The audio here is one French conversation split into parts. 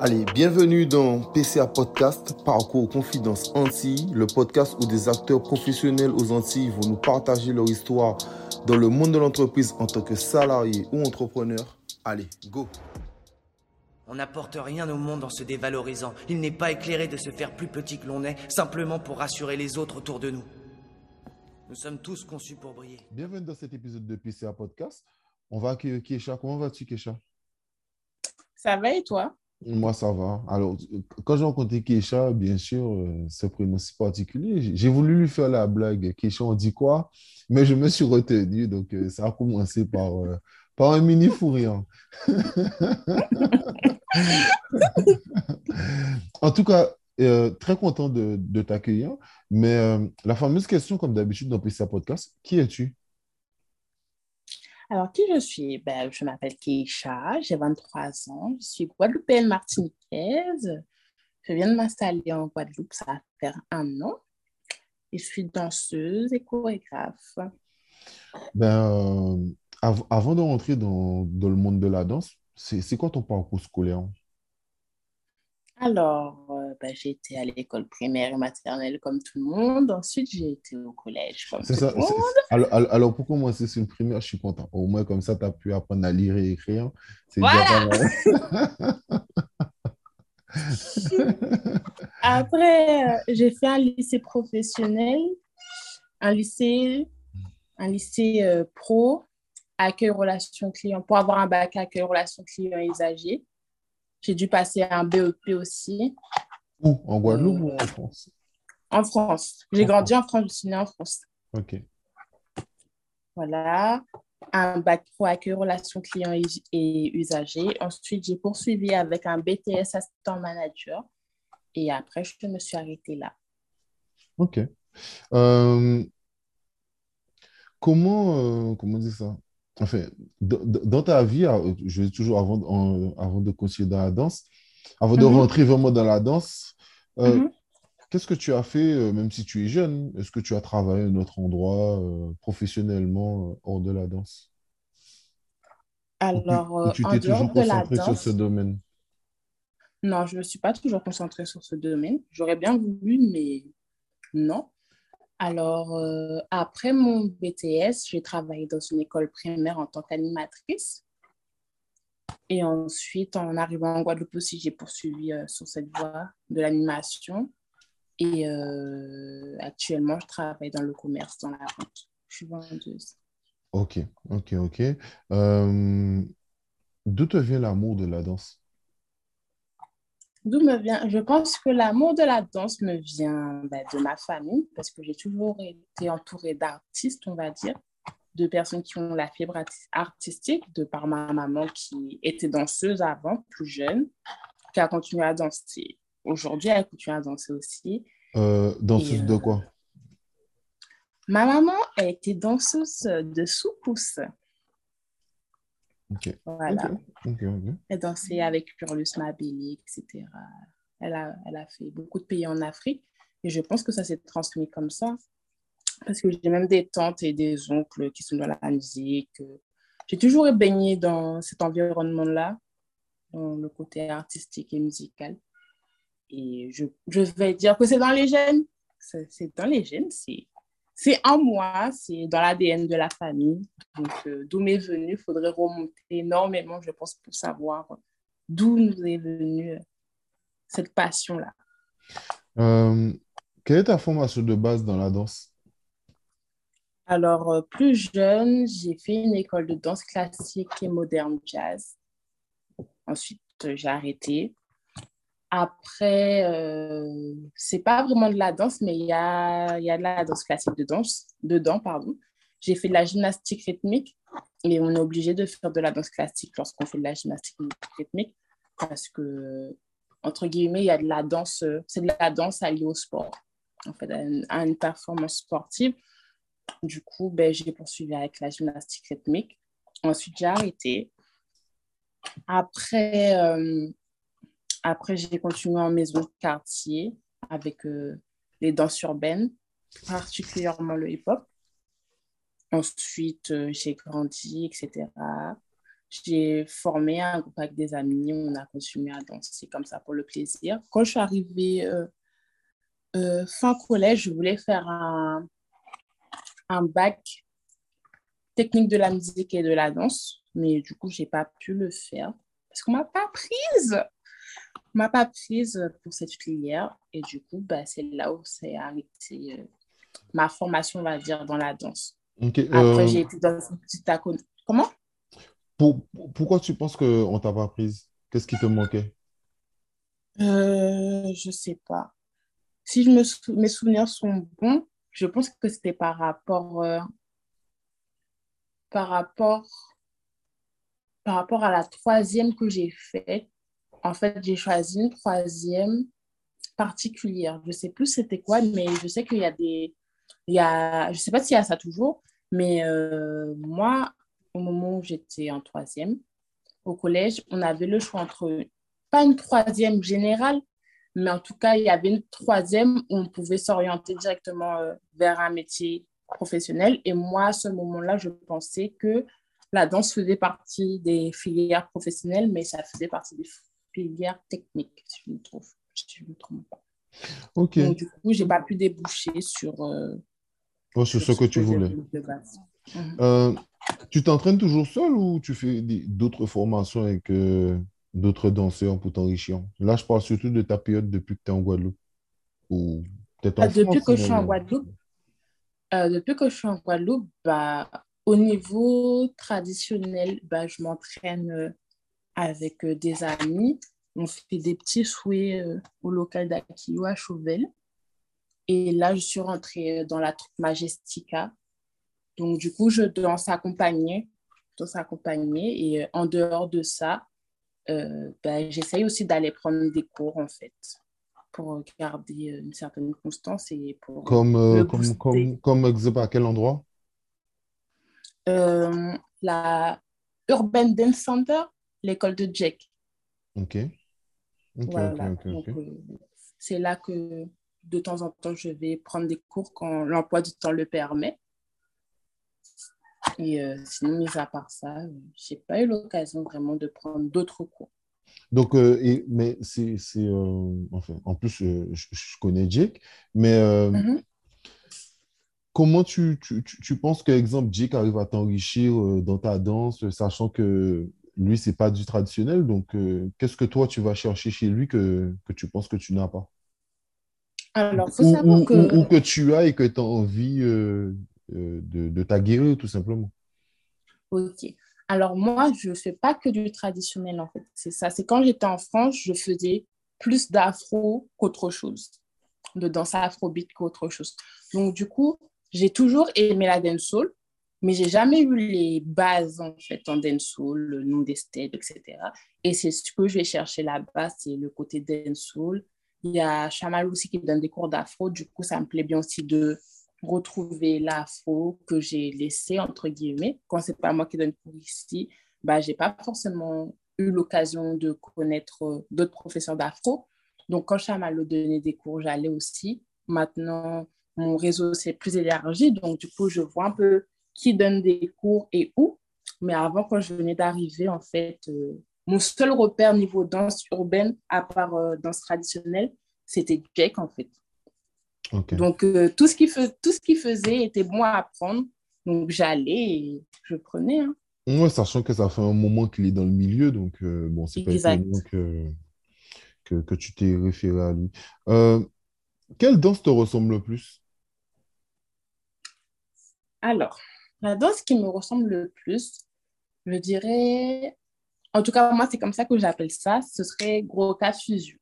Allez, bienvenue dans PCA Podcast, Parcours Confidence Antilles, le podcast où des acteurs professionnels aux Antilles vont nous partager leur histoire dans le monde de l'entreprise en tant que salarié ou entrepreneur. Allez, go On n'apporte rien au monde en se dévalorisant. Il n'est pas éclairé de se faire plus petit que l'on est, simplement pour rassurer les autres autour de nous. Nous sommes tous conçus pour briller. Bienvenue dans cet épisode de PCA Podcast. On va accueillir Kesha. Comment vas-tu, Kesha Ça va et toi? Moi, ça va. Alors, quand j'ai rencontré Keisha, bien sûr, euh, ce prénom si particulier, j'ai voulu lui faire la blague. Keisha, on dit quoi? Mais je me suis retenu, donc euh, ça a commencé par, euh, par un mini fou en tout cas, très content de, de t'accueillir. Mais la fameuse question, comme d'habitude dans PCA Podcast, qui es-tu? Alors, qui je suis? Ben, je m'appelle Keisha, j'ai 23 ans, je suis guadeloupéenne martiniquaise. Je viens de m'installer en Guadeloupe, ça va faire un an. Et je suis danseuse et chorégraphe. Ben, euh, avant de rentrer dans, dans, le monde de la danse, c'est quoi ton parcours scolaire? Alors, euh, ben, j'ai été à l'école primaire et maternelle comme tout le monde. Ensuite, j'ai été au collège comme tout le monde. Alors, alors, pour commencer sur une primaire, je suis content? Au moins, comme ça, tu as pu apprendre à lire et écrire. Voilà! Après, euh, j'ai fait un lycée professionnel, un lycée, un lycée euh, pro, accueil relations clients, pour avoir un bac accueil relations clients usagers. J'ai dû passer un BEP aussi. Où En Guadeloupe ou en France? En France. J'ai grandi en France, je suis née en France. Ok. Voilà. Un bac pro accueil, relations clients et usagers. Ensuite, j'ai poursuivi avec un BTS assistant manager. Et après, je me suis arrêtée là. Ok. Euh, comment, euh, comment dire ça? Enfin, dans ta vie, euh, je vais toujours avant, avant de continuer dans la danse, avant de mhm. rentrer vraiment dans la danse, euh, mhm. qu'est-ce que tu as fait, euh, même si tu es jeune? Est-ce que tu as travaillé à un autre endroit professionnellement hors de la danse? Alors, tu t'es toujours concentré sur ce domaine? Non, je ne me suis pas toujours concentrée sur ce domaine. J'aurais bien voulu, mais non. Alors, euh, après mon BTS, j'ai travaillé dans une école primaire en tant qu'animatrice. Et ensuite, en arrivant en Guadeloupe aussi, j'ai poursuivi euh, sur cette voie de l'animation. Et euh, actuellement, je travaille dans le commerce, dans la vente. Je suis vendeuse. Ok, ok, ok. D'où te vient l'amour de la danse? D'où me vient? Je pense que l'amour de la danse me vient ben, de ma famille, parce que j'ai toujours été entourée d'artistes, on va dire, de personnes qui ont la fibre artistique, de par ma maman qui était danseuse avant, plus jeune, qui a continué à danser. Aujourd'hui, elle continue à danser aussi. Euh, danseuse de quoi? Euh, Ma maman, elle était danseuse de sous-pouce. Voilà. Elle dansait avec Curlus Mabelli, etc. Elle a, elle a fait beaucoup de pays en Afrique et je pense que ça s'est transmis comme ça. Parce que j'ai même des tantes et des oncles qui sont dans la musique. J'ai toujours baigné dans cet environnement-là, dans le côté artistique et musical. Et je, vais dire que c'est dans les gènes. C'est dans les gènes, c'est c'est en moi, c'est dans l'ADN de la famille. Donc, euh, d'où m'est venu, il faudrait remonter énormément, je pense, pour savoir d'où nous est venue euh, cette passion-là. Euh, quelle est ta formation de base dans la danse? Alors, plus jeune, j'ai fait une école de danse classique et moderne jazz. Ensuite, j'ai arrêté. Après, euh, c'est pas vraiment de la danse, mais il y a, y a de la danse classique de danse, dedans. Pardon. J'ai fait de la gymnastique rythmique et on est obligé de faire de la danse classique lorsqu'on fait de la gymnastique rythmique parce que, entre guillemets, il y a de la danse, c'est de la danse alliée au sport, en fait, à une, performance sportive. Du coup, ben, j'ai poursuivi avec la gymnastique rythmique. Ensuite, j'ai arrêté. Après, euh, après, j'ai continué en maison de quartier avec euh, les danses urbaines, particulièrement le hip-hop. Ensuite, euh, j'ai grandi, etc. j'ai formé un groupe avec des amis, on a continué à danser comme ça pour le plaisir. Quand je suis arrivée euh, fin collège, je voulais faire un, un bac technique de la musique et de la danse, mais du coup, je n'ai pas pu le faire parce qu'on ne m'a pas prise. On m'a pas prise pour cette filière et du coup, bah, c'est là où c'est arrêté euh, ma formation, on va dire, dans la danse. Après, j'ai été dans une petite Comment? pourquoi tu penses qu'on ne t'a pas prise? Qu'est-ce qui te manquait? Euh, Je ne sais pas. Si je me mes souvenirs sont bons, je pense que c'était par rapport, euh, par, rapport, par rapport à la troisième que j'ai faite. En fait, j'ai choisi une troisième particulière. Je sais plus c'était quoi, mais je sais qu'il y a des... Il y a, je sais pas s'il y a ça toujours, mais euh, moi, au moment où j'étais en troisième, au collège, on avait le choix entre, pas une troisième générale, mais en tout cas, il y avait une troisième où on pouvait s'orienter directement euh, vers un métier professionnel. Et moi, à ce moment-là, je pensais que la danse faisait partie des filières professionnelles, mais ça faisait partie des filières techniques, si je me, trouve, si me trompe pas. Donc, du coup, je n'ai pas pu déboucher sur, euh, oh, sur, ce que, tu voulais. Euh, tu t'entraînes toujours seul ou tu fais d'autres formations avec d'autres danseurs pour t'enrichir Là, je parle surtout de ta période depuis que tu es en Guadeloupe. Ou ah, depuis que je suis en Guadeloupe, euh, depuis que je suis en Guadeloupe, bah, au niveau traditionnel, bah, je m'entraîne avec des amis. On fait des petits souhaits au local d'Akio à Chauvel. Et là, je suis rentrée dans la troupe Majestica donc, du coup, je danse accompagner, danse accompagner. Et euh, en dehors de ça, euh, ben, j'essaye aussi d'aller prendre des cours, en fait, pour garder euh, une certaine constance et pour. Comme, comme, comme, comme, exemple, à quel endroit? La Urban Dance Center, l'école de Jack. Ok. voilà. c'est là que de temps en temps, je vais prendre des cours quand l'emploi du temps le permet. Et euh, sinon, mis à part ça, je n'ai pas eu l'occasion vraiment de prendre d'autres cours. Donc, euh, et, mais c'est, euh, enfin, en plus, je, connais Jake, mais mm-hmm. comment tu, tu, tu, penses que, exemple, Jake arrive à t'enrichir dans ta danse, sachant que lui, c'est pas du traditionnel, donc qu'est-ce que toi, tu vas chercher chez lui que, que tu penses que tu n'as pas? Alors, faut savoir que... Ou, que tu as et que tu as envie euh, de, de t'aguerrir, tout simplement. Ok. Alors moi, je ne fais pas que du traditionnel, en fait. C'est ça. C'est quand j'étais en France, je faisais plus d'afro qu'autre chose, de danse afrobeat qu'autre chose. Donc du coup, j'ai toujours aimé la dancehall, mais j'ai jamais eu les bases en fait en dancehall, le nom des steps, etc. Et c'est ce que je vais chercher là-bas, c'est le côté dancehall. Il y a Chamal aussi qui donne des cours d'afro, du coup ça me plaît bien aussi de retrouver l'afro que j'ai laissé, entre guillemets. Quand c'est pas moi qui donne cours ici, bah, j'ai pas forcément eu l'occasion de connaître euh, d'autres professeurs d'afro. Donc, quand Chamal donnait des cours, j'allais aussi. Maintenant, mon réseau s'est plus élargi. Donc, du coup, je vois un peu qui donne des cours et où. Mais avant, quand je venais d'arriver, en fait, euh, mon seul repère niveau danse urbaine, à part euh, danse traditionnelle, c'était Jack, en fait. Donc, euh, tout, ce qui tout ce qu'il faisait était bon à apprendre. Donc, j'allais et je prenais. Hein. Oui, sachant que ça fait un moment qu'il est dans le milieu. Donc, euh, bon, c'est pas étonnant que, que, que, tu t'es référé à lui. Euh, quelle danse te ressemble le plus? Alors, la danse qui me ressemble le plus, je dirais, en tout cas, moi, c'est comme ça que j'appelle ça, ce serait gros cas fusion.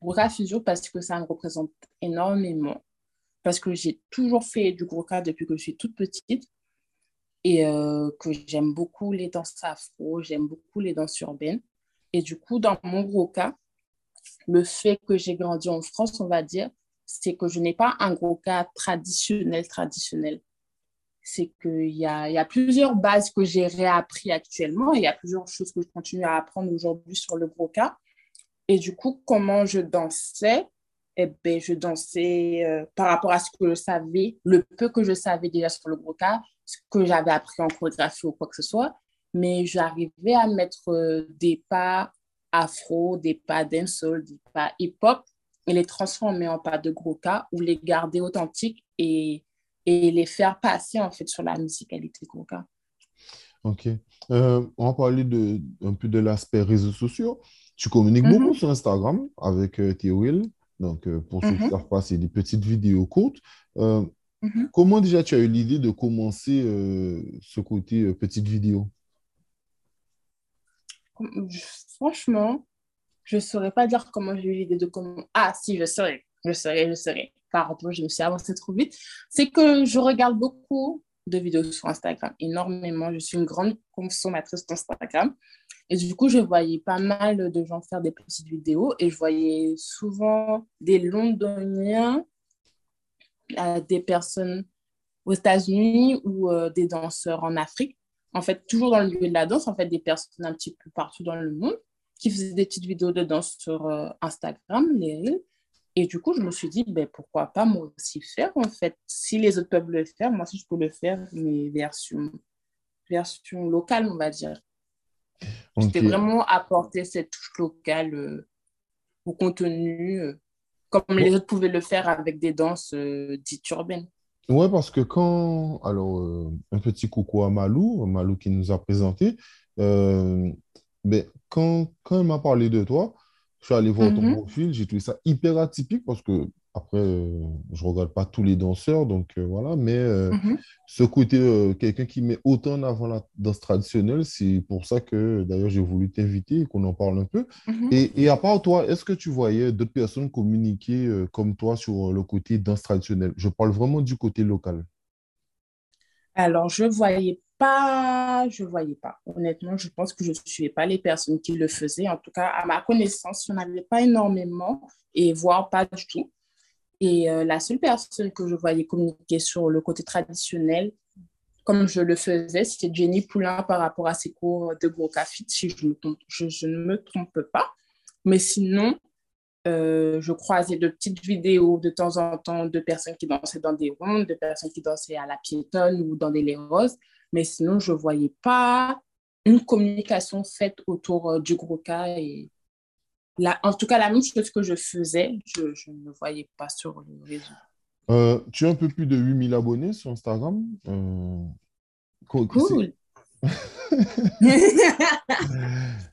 Gros fusion parce que ça me représente énormément. Parce que j'ai toujours fait du gros cas depuis que je suis toute petite et euh, que j'aime beaucoup les danses afro, j'aime beaucoup les danses urbaines. Et du coup, dans mon gros cas, le fait que j'ai grandi en France, on va dire, c'est que je n'ai pas un gros cas traditionnel, traditionnel. C'est qu'il y a, y a plusieurs bases que j'ai réappris actuellement il y a plusieurs choses que je continue à apprendre aujourd'hui sur le gros cas. Et du coup, comment je dansais? Eh ben, je dansais euh, par rapport à ce que je savais, le peu que je savais déjà sur le cas, ce que j'avais appris en chorégraphie ou quoi que ce soit. mais j'arrivais à mettre euh, des pas afro, des pas dancehall, des pas hip-hop et les transformer en pas de gros cas ou les garder authentiques et, et les faire passer en fait sur la musicalité gros cas. Ok. Euh, on va parler de, un peu de l'aspect réseaux sociaux. Tu communiques beaucoup mhm. sur Instagram avec euh, Will. Donc, euh, pour ceux qui ne mhm. savent pas, c'est des petites vidéos courtes. Euh, mhm. Comment déjà tu as eu l'idée de commencer ce côté petite vidéo? Franchement, je ne saurais pas dire comment j'ai eu l'idée de comment. Ah, si, je saurais. Je saurais, je saurais. Pardon, je me suis avancée trop vite. C'est que je regarde beaucoup de vidéos sur Instagram, énormément. Je suis une grande consommatrice d'Instagram. Et du coup, je voyais pas mal de gens faire des petites vidéos et je voyais souvent des londoniens, euh, des personnes aux États-Unis ou euh, des danseurs en Afrique. En fait, toujours dans le milieu de la danse, en fait, des personnes un petit peu partout dans le monde qui faisaient des petites vidéos de danse sur euh, Instagram, les et du coup, je me suis dit, ben, pourquoi pas moi aussi faire, en fait. Si les autres peuvent le faire, moi aussi, je peux le faire, mais version, version locale, on va dire. C'était vraiment apporter cette touche locale euh, au contenu, euh, comme les autres pouvaient le faire avec des danses euh, dites urbaines. Ouais, parce que quand. Alors, un petit coucou à Malou, Malou qui nous a présenté. Ben, quand, quand elle m'a parlé de toi, je suis allé voir ton mhm. profil, j'ai trouvé ça hyper atypique parce que, après, euh, je ne regarde pas tous les danseurs, donc euh, voilà, mais euh, mhm. ce côté, quelqu'un qui met autant en avant la danse traditionnelle, c'est pour ça que d'ailleurs j'ai voulu t'inviter et qu'on en parle un peu. Mhm. et, et, à part toi, est-ce que tu voyais d'autres personnes communiquer comme toi sur le côté danse traditionnelle? Je parle vraiment du côté local. Alors, je voyais pas, je voyais pas. Honnêtement, je pense que je ne suivais pas les personnes qui le faisaient. En tout cas, à ma connaissance, il n'y en pas énormément et voire pas du tout. Et euh, la seule personne que je voyais communiquer sur le côté traditionnel, comme je le faisais, c'était Jenny Poulain par rapport à ses cours de gros si je, ne me trompe pas. Mais sinon, euh, je croisais de petites vidéos de temps en temps de personnes qui dansaient dans des rondes, de personnes qui dansaient à la piétonne ou dans des lait roses. Mais sinon, je ne voyais pas une communication faite autour euh, du gros cas. Et en tout cas, la même chose que je faisais, je, je ne voyais pas sur le réseau. Euh, tu as un peu plus de 8000 abonnés sur Instagram. cool.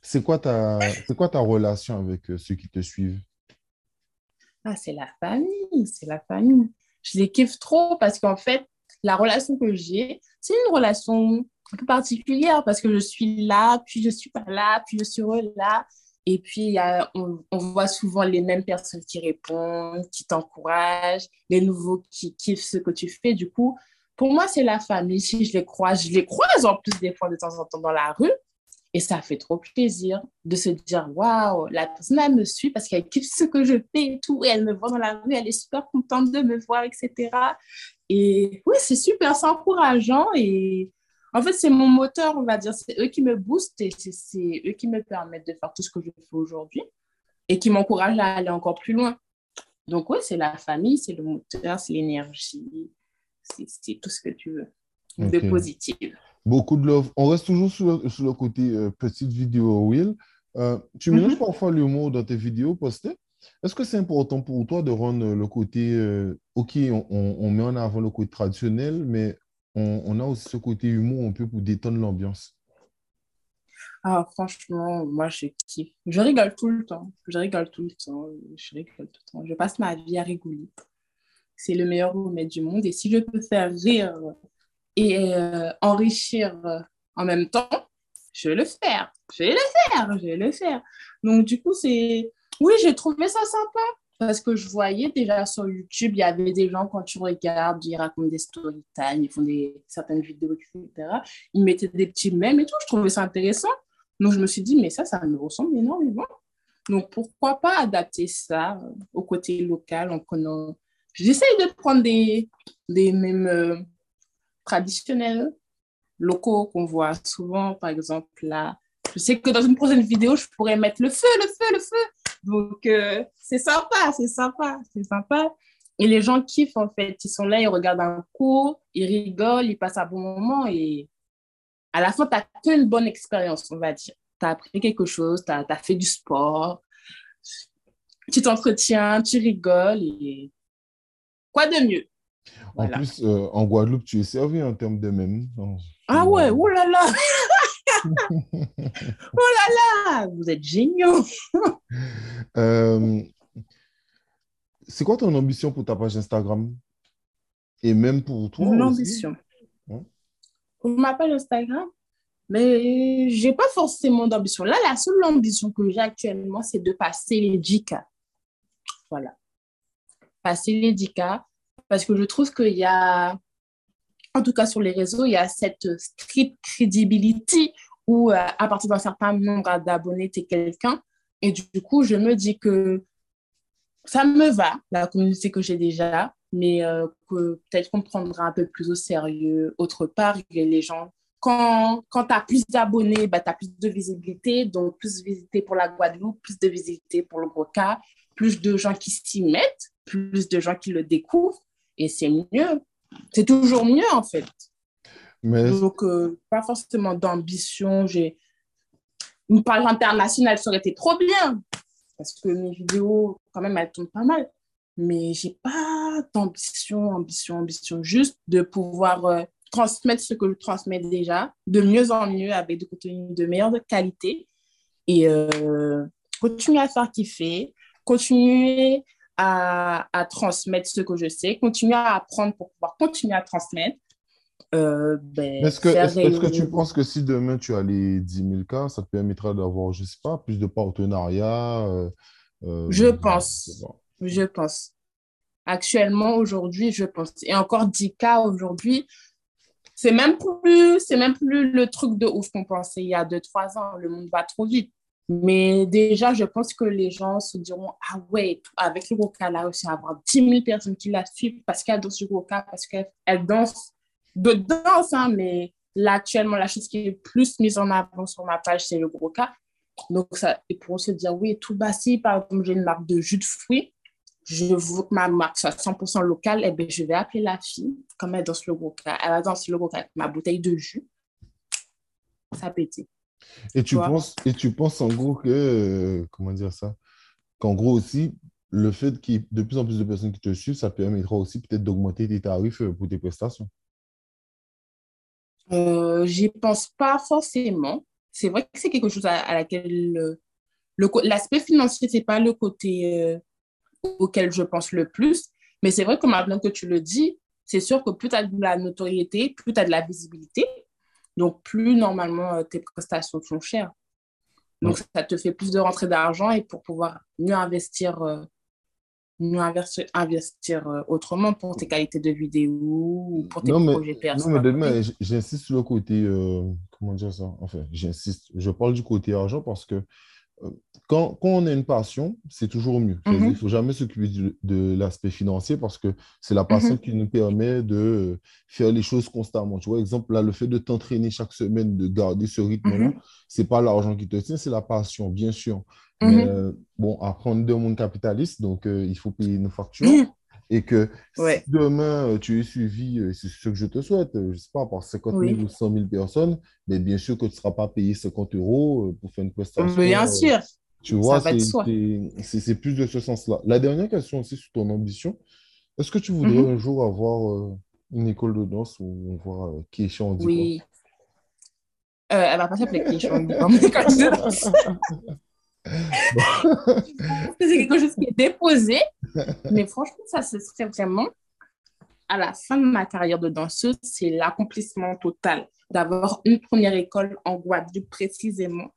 c'est quoi, ta, quoi ta relation avec ceux qui te suivent? Ah, c'est la famille, c'est la famille. Je les kiffe trop parce qu'en fait, la relation que j'ai, c'est une relation un peu particulière parce que je suis là, puis je suis pas là, puis je suis là. Et puis, on, on, voit souvent les mêmes personnes qui répondent, qui t'encouragent, les nouveaux qui kiffent ce que tu fais. Du coup, pour moi, c'est la famille. Si je les croise, je les croise en plus des fois de temps en temps dans la rue. Et ça fait trop plaisir de se dire, waouh, la personne, elle me suit parce qu'elle kiffe ce que je fais et tout. Et elle me voit dans la rue, elle est super contente de me voir, etc. Et oui, c'est super, c'est encourageant. Et en fait, c'est mon moteur, on va dire. C'est eux qui me boostent et c'est eux qui me permettent de faire tout ce que je fais aujourd'hui et qui m'encouragent à aller encore plus loin. Donc, oui, c'est la famille, c'est le moteur, c'est l'énergie, c'est tout ce que tu veux de positif. Beaucoup de love. On reste toujours sur le, côté euh, petite vidéo Will. Euh, tu mélanges mm-hmm. parfois l'humour dans tes vidéos postées. Est-ce que c'est important pour toi de rendre le côté, euh, ok, on, met en avant le côté traditionnel, mais on, a aussi ce côté humour un peu pour détendre l'ambiance? Ah, franchement, moi, je kiffe. Je rigole tout le temps. Je rigole tout le temps. Je rigole tout le temps. Je passe ma vie à rigoler. C'est le meilleur remède du monde. Et si je peux faire rire et euh, enrichir euh, en même temps, je vais le faire. Je vais le faire. Je vais le faire. Donc, du coup, c'est. Oui, j'ai trouvé ça sympa parce que je voyais déjà sur YouTube, il y avait des gens, quand tu regardes, ils racontent des story ils font des, certaines vidéos, etc. Ils mettaient des petits mèmes et tout. Je trouvais ça intéressant. Donc, je me suis dit, mais ça, ça me ressemble énormément. Donc, pourquoi pas adapter ça euh, au côté local en prenant. J'essaye de prendre des, des mêmes traditionnels locaux qu'on voit souvent, par exemple là. Je sais que dans une prochaine vidéo, je pourrais mettre le feu, le feu, le feu. Donc, euh, c'est sympa, c'est sympa, c'est sympa. Et les gens kiffent, en fait. Ils sont là, ils regardent un cours, ils rigolent, ils passent un bon moment. Et à la fin, tu as une bonne expérience, on va dire. Tu as appris quelque chose, tu as, fait du sport, tu t'entretiens, tu rigoles quoi de mieux? En plus, euh, en Guadeloupe, tu es servi en termes de même. Ah ouais, oh là là Oh là là Vous êtes géniaux euh, C'est quoi ton ambition pour ta page Instagram? Et même pour toi Mon ambition Pour ma page Instagram? Mais j'ai pas forcément d'ambition. Là, la seule ambition que j'ai actuellement, c'est de passer les 10K. Voilà. Passer les 10K. Parce que je trouve qu'il y a, en tout cas sur les réseaux, il y a cette street credibility où euh, à partir d'un certain nombre d'abonnés, tu es quelqu'un. Et du coup, je me dis que ça me va, la communauté que j'ai déjà, mais euh, que peut-être qu'on prendra un peu plus au sérieux autre part. Les gens quand, quand tu as plus d'abonnés, bah, tu as plus de visibilité. Donc, plus de visibilité pour la Guadeloupe, plus de visibilité pour le gros cas, plus de gens qui s'y mettent, plus de gens qui le découvrent. Et c'est mieux. C'est toujours mieux, en fait. Donc, euh, pas forcément d'ambition. J'ai une page internationale, ça aurait été trop bien. Parce que mes vidéos, quand même, elles tombent pas mal. Mais j'ai pas d'ambition, ambition, ambition. Juste de pouvoir euh, transmettre ce que je transmets déjà, de mieux en mieux, avec des contenus de meilleure qualité. Et euh, continuer à faire kiffer, continuer à, à, transmettre ce que je sais, continuer à apprendre pour pouvoir continuer à transmettre. Euh, ben, est-ce que, est que, tu penses que si demain tu as les 10 000 cas, ça te permettra d'avoir, je sais pas, plus de partenariats euh, Je pense. Je pense. Actuellement, aujourd'hui, je pense. Et encore 10 cas aujourd'hui, c'est même plus, c'est même plus le truc de ouf qu'on pensait il y a deux, trois ans. Le monde va trop vite. Mais déjà, je pense que les gens se diront Ah ouais, avec le Roca, là aussi, avoir 10 000 personnes qui la suivent parce qu'elle danse du Roca, parce qu'elle danse de danse. Hein, mais là, actuellement, la chose qui est plus mise en avant sur ma page, c'est le Roca. Donc, ça, ils pourront se dire Oui, tout bas, si par exemple, j'ai une marque de jus de fruits, je veux que ma marque soit 100% locale, eh bien, je vais appeler la fille, comme elle danse le cas, elle va danser le cas avec ma bouteille de jus. Ça pété. Et tu, penses, et tu penses en gros que, euh, comment dire ça, qu'en gros aussi, le fait qu'il y ait de plus en plus de personnes qui te suivent, ça permettra aussi peut-être d'augmenter tes tarifs euh, pour tes prestations euh, J'y pense pas forcément. C'est vrai que c'est quelque chose à, laquelle l'aspect financier, c'est pas le côté euh, auquel je pense le plus. Mais c'est vrai que maintenant que tu le dis, c'est sûr que plus tu as de la notoriété, plus tu as de la visibilité. Donc, plus normalement euh, tes prestations sont chères. Donc, ça te fait plus de rentrée d'argent et pour pouvoir mieux investir, euh, mieux investir, investir euh, autrement pour tes qualités de vidéo ou pour tes projets personnels. Non, mais j'insiste sur le côté, comment dire ça? Enfin, j'insiste, je parle du côté argent parce que quand, quand, on a une passion, c'est toujours mieux. Il ne faut jamais s'occuper de, l'aspect financier parce que c'est la passion qui nous permet de faire les choses constamment. Tu vois, exemple, là, le fait de t'entraîner chaque semaine, de garder ce rythme-là, ce n'est pas l'argent qui te tient, c'est la passion, bien sûr. Mais euh, bon, après, on est dans monde capitaliste, donc euh, il faut payer nos factures et que si demain euh, tu es suivi, euh, c'est ce que je te souhaite, euh, je ne sais pas, par 50 000 ou 100 000 personnes, mais bien sûr que tu ne seras pas payé 50 euros pour faire une prestation. Bien sûr. Tu vois, c'est plus de ce sens-là. La dernière question aussi sur ton ambition, est-ce que tu voudrais mhm. un jour avoir une école de danse où on voit qui est dit Oui. elle va pas s'appeler c'est quelque chose qui est déposé. Mais franchement, ça, ce serait vraiment, à la fin de ma carrière de danseuse, c'est l'accomplissement total d'avoir une première école en Guadeloupe précisément.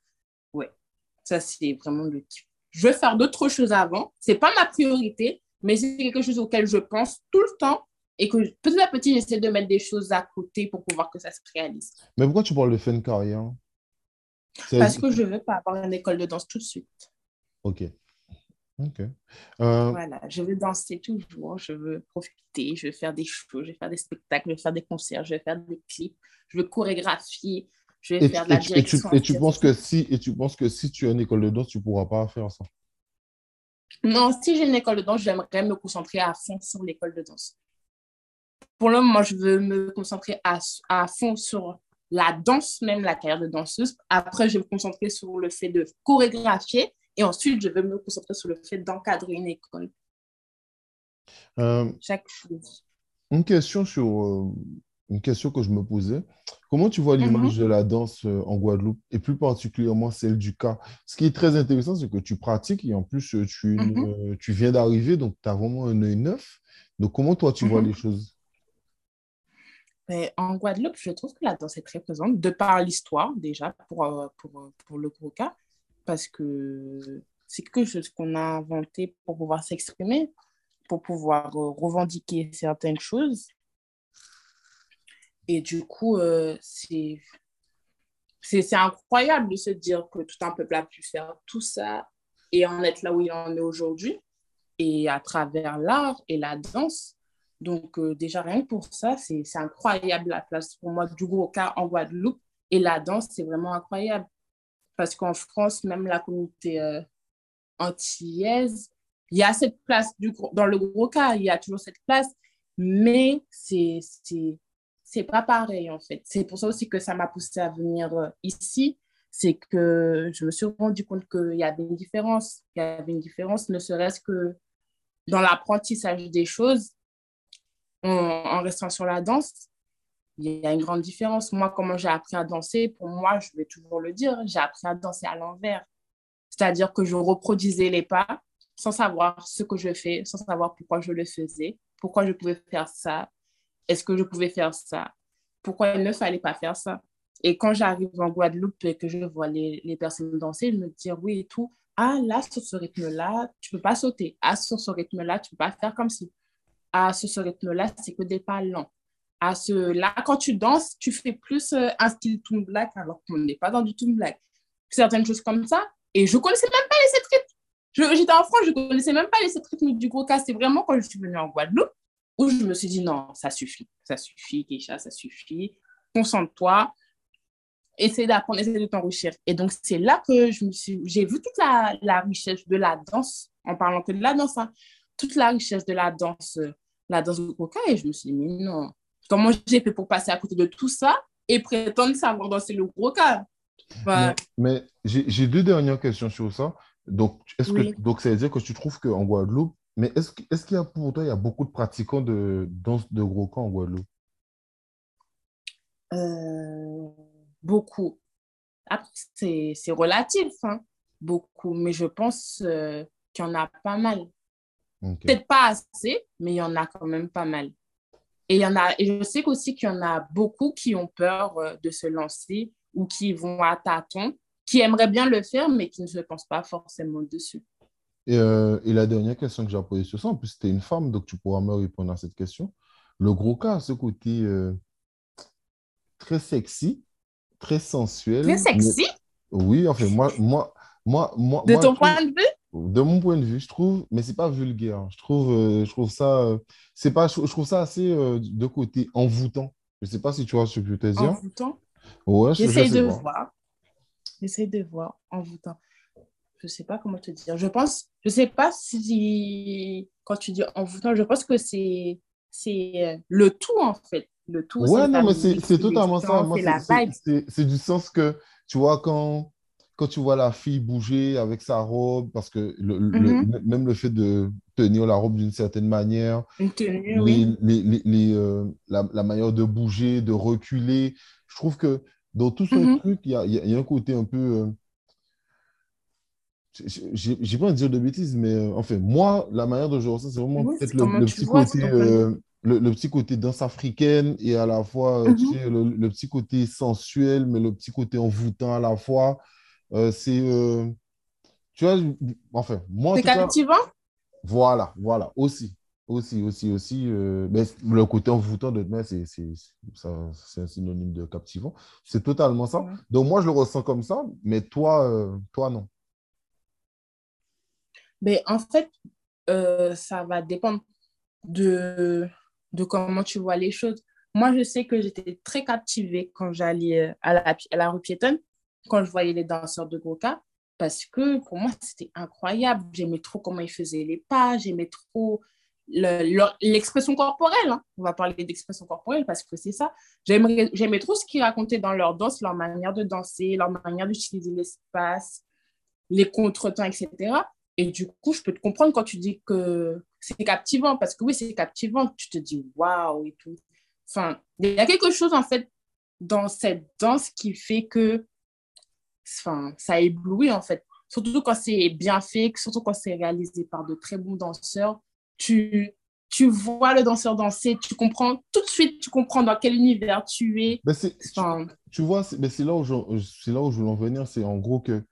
Ouais, ça, c'est vraiment le kiff. Je veux faire d'autres choses avant. C'est pas ma priorité, mais c'est quelque chose auquel je pense tout le temps et que petit à petit, j'essaie de mettre des choses à côté pour pouvoir que ça se réalise. Mais pourquoi tu parles de fin de carrière? Parce que je ne veux pas avoir une école de danse tout de suite. Ok. Ok. Euh, voilà, je veux danser toujours, je veux profiter, je veux faire des shows, je veux faire des spectacles, je veux faire des concerts, je veux faire des clips, je veux chorégraphier, je veux faire de la direction. Et tu, penses que si, et tu penses que si tu as une école de danse, tu ne pourras pas faire ça Non, si j'ai une école de danse, j'aimerais me concentrer à fond sur l'école de danse. Pour le moment, je veux me concentrer à, à fond sur la danse, même la carrière de danseuse. Après, je vais me concentrer sur le fait de chorégraphier et ensuite, je vais me concentrer sur le fait d'encadrer une école. Euh, Chaque chose. Une question sur euh, une question que je me posais. Comment tu vois l'image mhm. de la danse euh, en Guadeloupe et plus particulièrement celle du cas? Ce qui est très intéressant, c'est que tu pratiques et en plus, tu, mhm. tu viens d'arriver, donc tu as vraiment un œil neuf. Donc, comment toi, tu vois mhm. les choses? En Guadeloupe, je trouve que la danse est très présente, de par l'histoire déjà, pour, euh, pour, pour le gros parce que c'est quelque chose qu'on a inventé pour pouvoir s'exprimer, pour pouvoir euh, revendiquer certaines choses. Et du coup, euh, c'est c'est incroyable de se dire que tout un peuple a pu faire tout ça et en être là où il en est aujourd'hui. Et à travers l'art et la danse, donc, euh, déjà, rien que pour ça, c'est incroyable la place pour moi du gros cas en Guadeloupe. Et la danse, c'est vraiment incroyable. Parce qu'en France, même la communauté euh, antillaise, il y a cette place du, dans le gros cas, il y a toujours cette place, mais c'est c'est pas pareil en fait. C'est pour ça aussi que ça m'a poussé à venir euh, ici. C'est que je me suis rendu compte qu'il y avait une différence. Il y avait une différence, ne serait-ce que dans l'apprentissage des choses en, restant sur la danse, il y a une grande différence. Moi, comment j'ai appris à danser, pour moi, je vais toujours le dire, j'ai appris à danser à l'envers. C'est-à-dire que je reproduisais les pas sans savoir ce que je fais, sans savoir pourquoi je le faisais, pourquoi je pouvais faire ça, est-ce que je pouvais faire ça, pourquoi il ne fallait pas faire ça. Et quand j'arrive en Guadeloupe et que je vois les, les personnes danser, je me dis oui et tout, ah là, sur ce rythme-là, tu ne peux pas sauter. Ah, sur ce rythme-là, tu ne peux pas faire comme si à ce, rythme-là, c'est que des pas lents. À ce, là, quand tu danses, tu fais plus euh, un style Toon Black alors qu'on n'est pas dans du Toon Black. Certaines choses comme ça. Et je ne connaissais même pas les sept rythmes. J'étais en France, je ne connaissais même pas les sept rythmes du gros cas. C'est vraiment quand je suis venue en Guadeloupe où je me suis dit non, ça suffit. Ça suffit, Keisha, ça suffit. Concentre-toi. Essaye d'apprendre, essaye de t'enrichir. Et donc, c'est là que j'ai vu toute la, la, richesse de la danse, en parlant que de la danse, hein. toute la richesse de la danse euh, la danse de coca et je me suis dit, mais non, comment j'ai fait pour passer à côté de tout ça et prétendre savoir danser le gros Mais, j'ai deux dernières questions sur ça. Donc, est-ce que donc ça veut dire que tu trouves qu'en Guadeloupe, mais est-ce est qu'il y a pour toi, il y a beaucoup de pratiquants de danse de gros camp en Guadeloupe? Euh, Beaucoup. Après, c'est relatif, hein, beaucoup, mais je pense euh, qu'il y en a pas mal. Peut-être pas assez, mais il y en a quand même pas mal. Et, il y en a, et je sais aussi qu'il y en a beaucoup qui ont peur euh, de se lancer ou qui vont à tâtons, qui aimeraient bien le faire, mais qui ne se pensent pas forcément dessus. Et, euh, et la dernière question que j'ai posée sur ça, en plus, c'était une femme, donc tu pourras me répondre à cette question. Le gros cas a ce côté euh, très sexy, très sensuel. Très sexy? Oui, enfin, moi, moi, moi, moi. De ton point de vue? De mon point de vue, je trouve, mais c'est pas vulgaire. Je trouve, euh, je trouve ça, euh, c'est pas, je, trouve ça assez euh, de côté envoûtant. Je sais pas si tu vois ce que je veux te dire. Envoûtant? Ouais, j'essaie de voir. J'essaie de voir envoûtant. Je sais pas comment te dire. Je pense, je sais pas si quand tu dis envoûtant, je pense que c'est c'est le tout en fait. Le tout. Ouais, non, mais c'est totalement ça. C'est du sens que tu vois quand quand tu vois la fille bouger avec sa robe, parce que le, mhm. même le fait de tenir la robe d'une certaine manière, les, les, euh, la, la, manière de bouger, de reculer, je trouve que dans tout ce mhm. truc, il y a, y a, un côté un peu... Euh, j'ai pas envie de dire de bêtises, mais euh, enfin, moi, la manière de jouer ça, c'est vraiment peut-être le, petit côté, le, petit côté danse africaine et à la fois mhm. le, petit côté sensuel, mais le petit côté envoûtant à la fois. Euh, c'est. Euh, tu vois, enfin, moi. C'est captivant? Voilà, voilà, aussi. Aussi, aussi, aussi. Euh, mais le côté envoûtant de demain, c'est un synonyme de captivant. C'est totalement ça. Donc, moi, je le ressens comme ça, mais toi, toi non. Mais en fait, ça va dépendre de, de comment tu vois les choses. Moi, je sais que j'étais très captivée quand j'allais à la, à la rue piétonne quand je voyais les danseurs de Goka, parce que pour moi, c'était incroyable. J'aimais trop comment ils faisaient les pas, j'aimais trop l'expression corporelle. Hein. On va parler d'expression corporelle parce que c'est ça. J'aimais trop ce qu'ils racontaient dans leur danse, leur manière de danser, leur manière d'utiliser l'espace, les contretemps, etc. Et du coup, je peux te comprendre quand tu dis que c'est captivant, parce que oui, c'est captivant. Tu te dis waouh et tout. Enfin, il y a quelque chose en fait dans cette danse qui fait que enfin, ça éblouit en fait. Surtout quand c'est bien fait, surtout quand c'est réalisé par de très bons danseurs. Tu, tu vois le danseur danser, tu comprends tout de suite, tu comprends dans quel univers tu es. Ben tu, vois, c'est là, où je, là où je veux en venir, c'est en gros que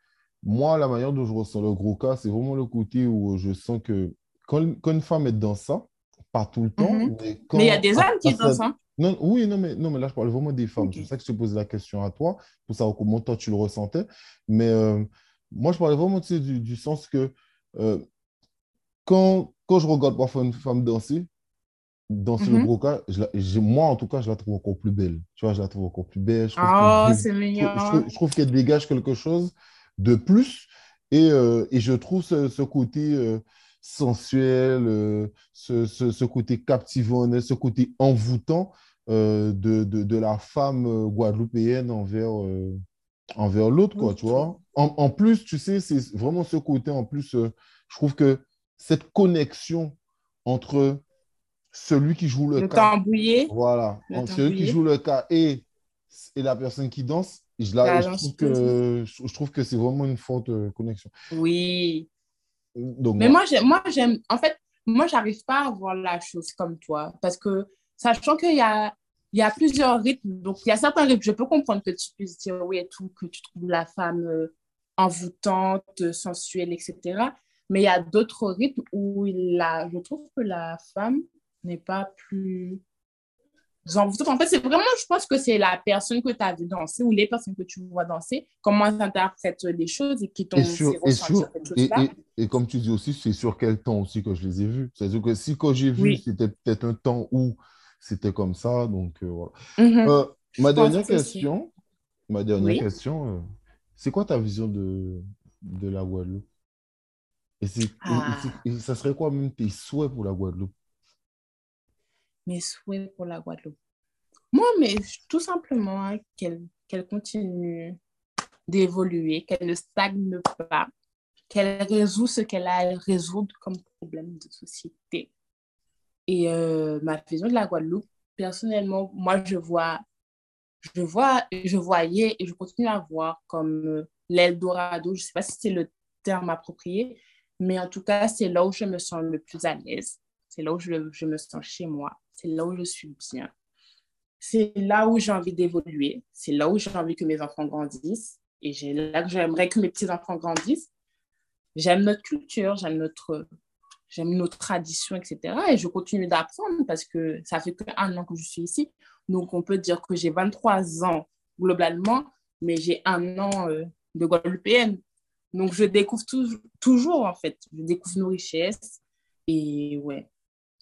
moi, la manière dont je ressens le gros cas, c'est vraiment le côté où je sens que quand, une femme est dans ça, pas tout le temps, mhm. mais il y a des hommes qui dansent. Hein. Non, oui, non mais, non, mais là, je parle vraiment des femmes. C'est pour ça que je te pose la question à toi, pour savoir comment toi tu le ressentais. Mais euh, moi, je parlais vraiment du, du sens que euh, quand, quand je regarde parfois une femme danser, danser le gros cas, moi, en tout cas, je la trouve encore plus belle. Tu vois, je la trouve encore plus belle. oh, c'est mignon. Je, trouve, qu'elle dégage quelque chose de plus. Et, euh, et je trouve ce, ce côté sensuel, ce, ce, ce, côté captivant, ce côté envoûtant de, de, de, la femme euh, guadeloupéenne envers, euh, envers l'autre, quoi, tu vois. En, en, plus, tu sais, c'est vraiment ce côté, en plus, je trouve que cette connexion entre celui qui joue le, le cas, voilà, entre celui qui joue le cas et, et la personne qui danse, je, la, je, trouve que, je, trouve que c'est vraiment une forte connexion. Oui. Donc, Mais moi, moi, j'aime, en fait, moi, j'arrive pas à voir la chose comme toi parce que sachant qu'il y a, il y a plusieurs rythmes. Donc, il y a certains rythmes, je peux comprendre que tu puisses dire oui et tout, que tu trouves la femme euh, envoûtante, sensuelle, etc. Mais il y a d'autres rythmes où il a, je trouve que la femme n'est pas plus envoûtante. En fait, c'est vraiment, je pense que c'est la personne que tu as vu danser ou les personnes que tu vois danser, comment tu interprètes les choses et qui t'ont et, et, et, comme tu dis aussi, c'est sur quel temps aussi que je les ai vus. C'est-à-dire que si quand j'ai vu, c'était peut-être un temps où c'était comme ça. Donc, euh, voilà. Mhm. Euh, ma, dernière question, ma dernière question, euh, c'est quoi ta vision de, de la Guadeloupe? Et, ah. ça serait quoi même tes souhaits pour la Guadeloupe? Mes souhaits pour la Guadeloupe. Moi, mais tout simplement hein, qu'elle continue d'évoluer, qu'elle ne stagne pas, qu'elle résout ce qu'elle a à résoudre comme problème de société. Et euh, ma vision de la Guadeloupe, personnellement, moi, je vois, je vois, je voyais et je continue à voir comme euh, l'Eldorado. Je ne sais pas si c'est le terme approprié, mais en tout cas, c'est là où je me sens le plus à l'aise. C'est là où je, je me sens chez moi. C'est là où je suis bien. C'est là où j'ai envie d'évoluer. C'est là où j'ai envie que mes enfants grandissent. Et là que j'aimerais que mes petits-enfants grandissent. J'aime notre culture, j'aime notre, j'aime nos traditions, etc. Et je continue d'apprendre parce que ça fait qu'un an que je suis ici. Donc, on peut dire que j'ai 23 ans globalement, mais j'ai un an euh, de Guadeloupéenne. Donc, je découvre toujours, en fait. Je découvre nos richesses. Et ouais.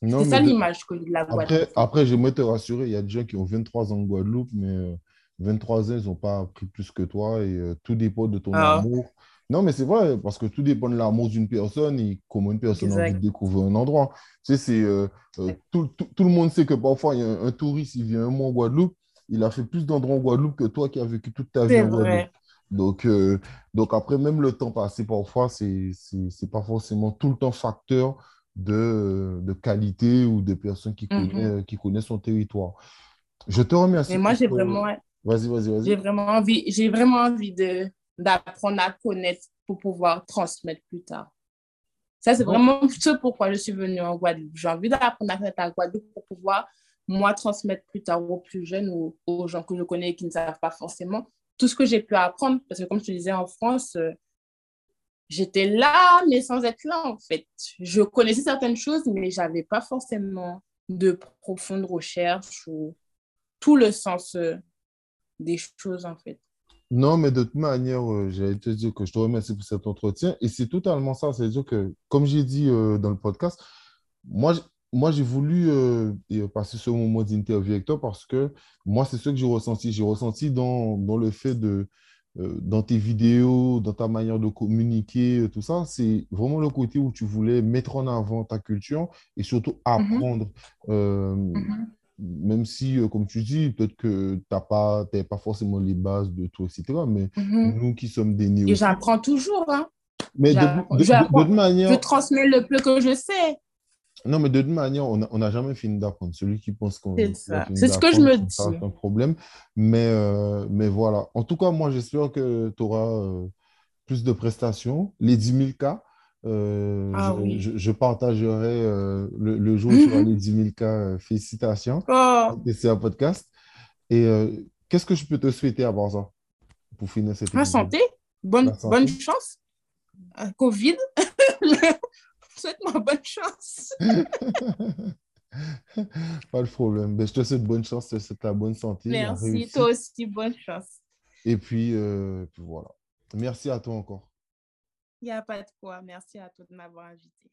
C'est ça l'image que de la Guadeloupe. Après, après j'aimerais te rassurer, il y a des gens qui ont 23 ans en Guadeloupe, mais 23 euh, ans, ils n'ont pas appris plus que toi. Et euh, tout dépend de ton ah. amour non, mais c'est vrai, parce que tout dépend de l'amour d'une personne et comment une personne a envie de découvrir un endroit. Tu sais, c'est, euh, euh, tout, le monde sait que parfois, il y a un, touriste, il vient un mois en Guadeloupe, il a fait plus d'endroits en Guadeloupe que toi qui as vécu toute ta vie en Guadeloupe. Donc, euh, donc après, même le temps passé, parfois, ce n'est pas forcément tout le temps facteur de, de qualité ou de personnes qui, mm-hmm. connaissent, qui connaissent son territoire. Je te remercie. Mais moi, j'ai vraiment... Vas-y, vas-y, vas-y. J'ai vraiment envie, j'ai vraiment envie de d'apprendre à connaître pour pouvoir transmettre plus tard. Ça, c'est vraiment ce pourquoi je suis venue en Guadeloupe. J'ai envie d'apprendre à connaître la Guadeloupe pour pouvoir, moi, transmettre plus tard aux plus jeunes ou aux gens que je connais et qui ne savent pas forcément tout ce que j'ai pu apprendre. Parce que, comme je te disais, en France, euh, j'étais là, mais sans être là, en fait. Je connaissais certaines choses, mais je n'avais pas forcément de profonde recherche ou tout le sens euh, des choses, en fait. Non, mais de toute manière, euh, j'allais te dire que je te remercie pour cet entretien. Et c'est totalement ça. C'est-à-dire que, comme j'ai dit euh, dans le podcast, moi, moi j'ai voulu euh, passer ce moment d'interview avec toi parce que moi, c'est ce que j'ai ressenti. J'ai ressenti dans, dans le fait de, dans tes vidéos, dans ta manière de communiquer, tout ça, c'est vraiment le côté où tu voulais mettre en avant ta culture et surtout mhm. apprendre. Mhm. Même si, comme tu dis, peut-être que tu n'as pas, pas forcément les bases de tout, etc. Mais nous qui sommes des néo. Et j'apprends toujours. Hein. Mais de, manière. Je transmets le peu que je sais. Non, mais de toute manière, on n'a jamais fini d'apprendre. Celui qui pense qu'on. C'est ça. C'est ce que je me dis. C'est un problème. Mais, euh, mais voilà. En tout cas, moi, j'espère que tu auras euh, plus de prestations. Les 10 000 cas. Euh, ah je, partagerai le, jour où tu auras les 10 000 cas. félicitations. Oh. C'est un podcast. Et qu'est-ce que je peux te souhaiter à part ça pour finir cette La santé. Bonne, bonne chance. Covid. Souhaite-moi bonne chance. Pas de problème. Ben, je te souhaite bonne chance, je te souhaite la bonne santé. Merci, toi aussi, bonne chance. Et puis, euh, puis voilà. Merci à toi encore. Il n'y a pas de quoi. Merci à toi de m'avoir invité.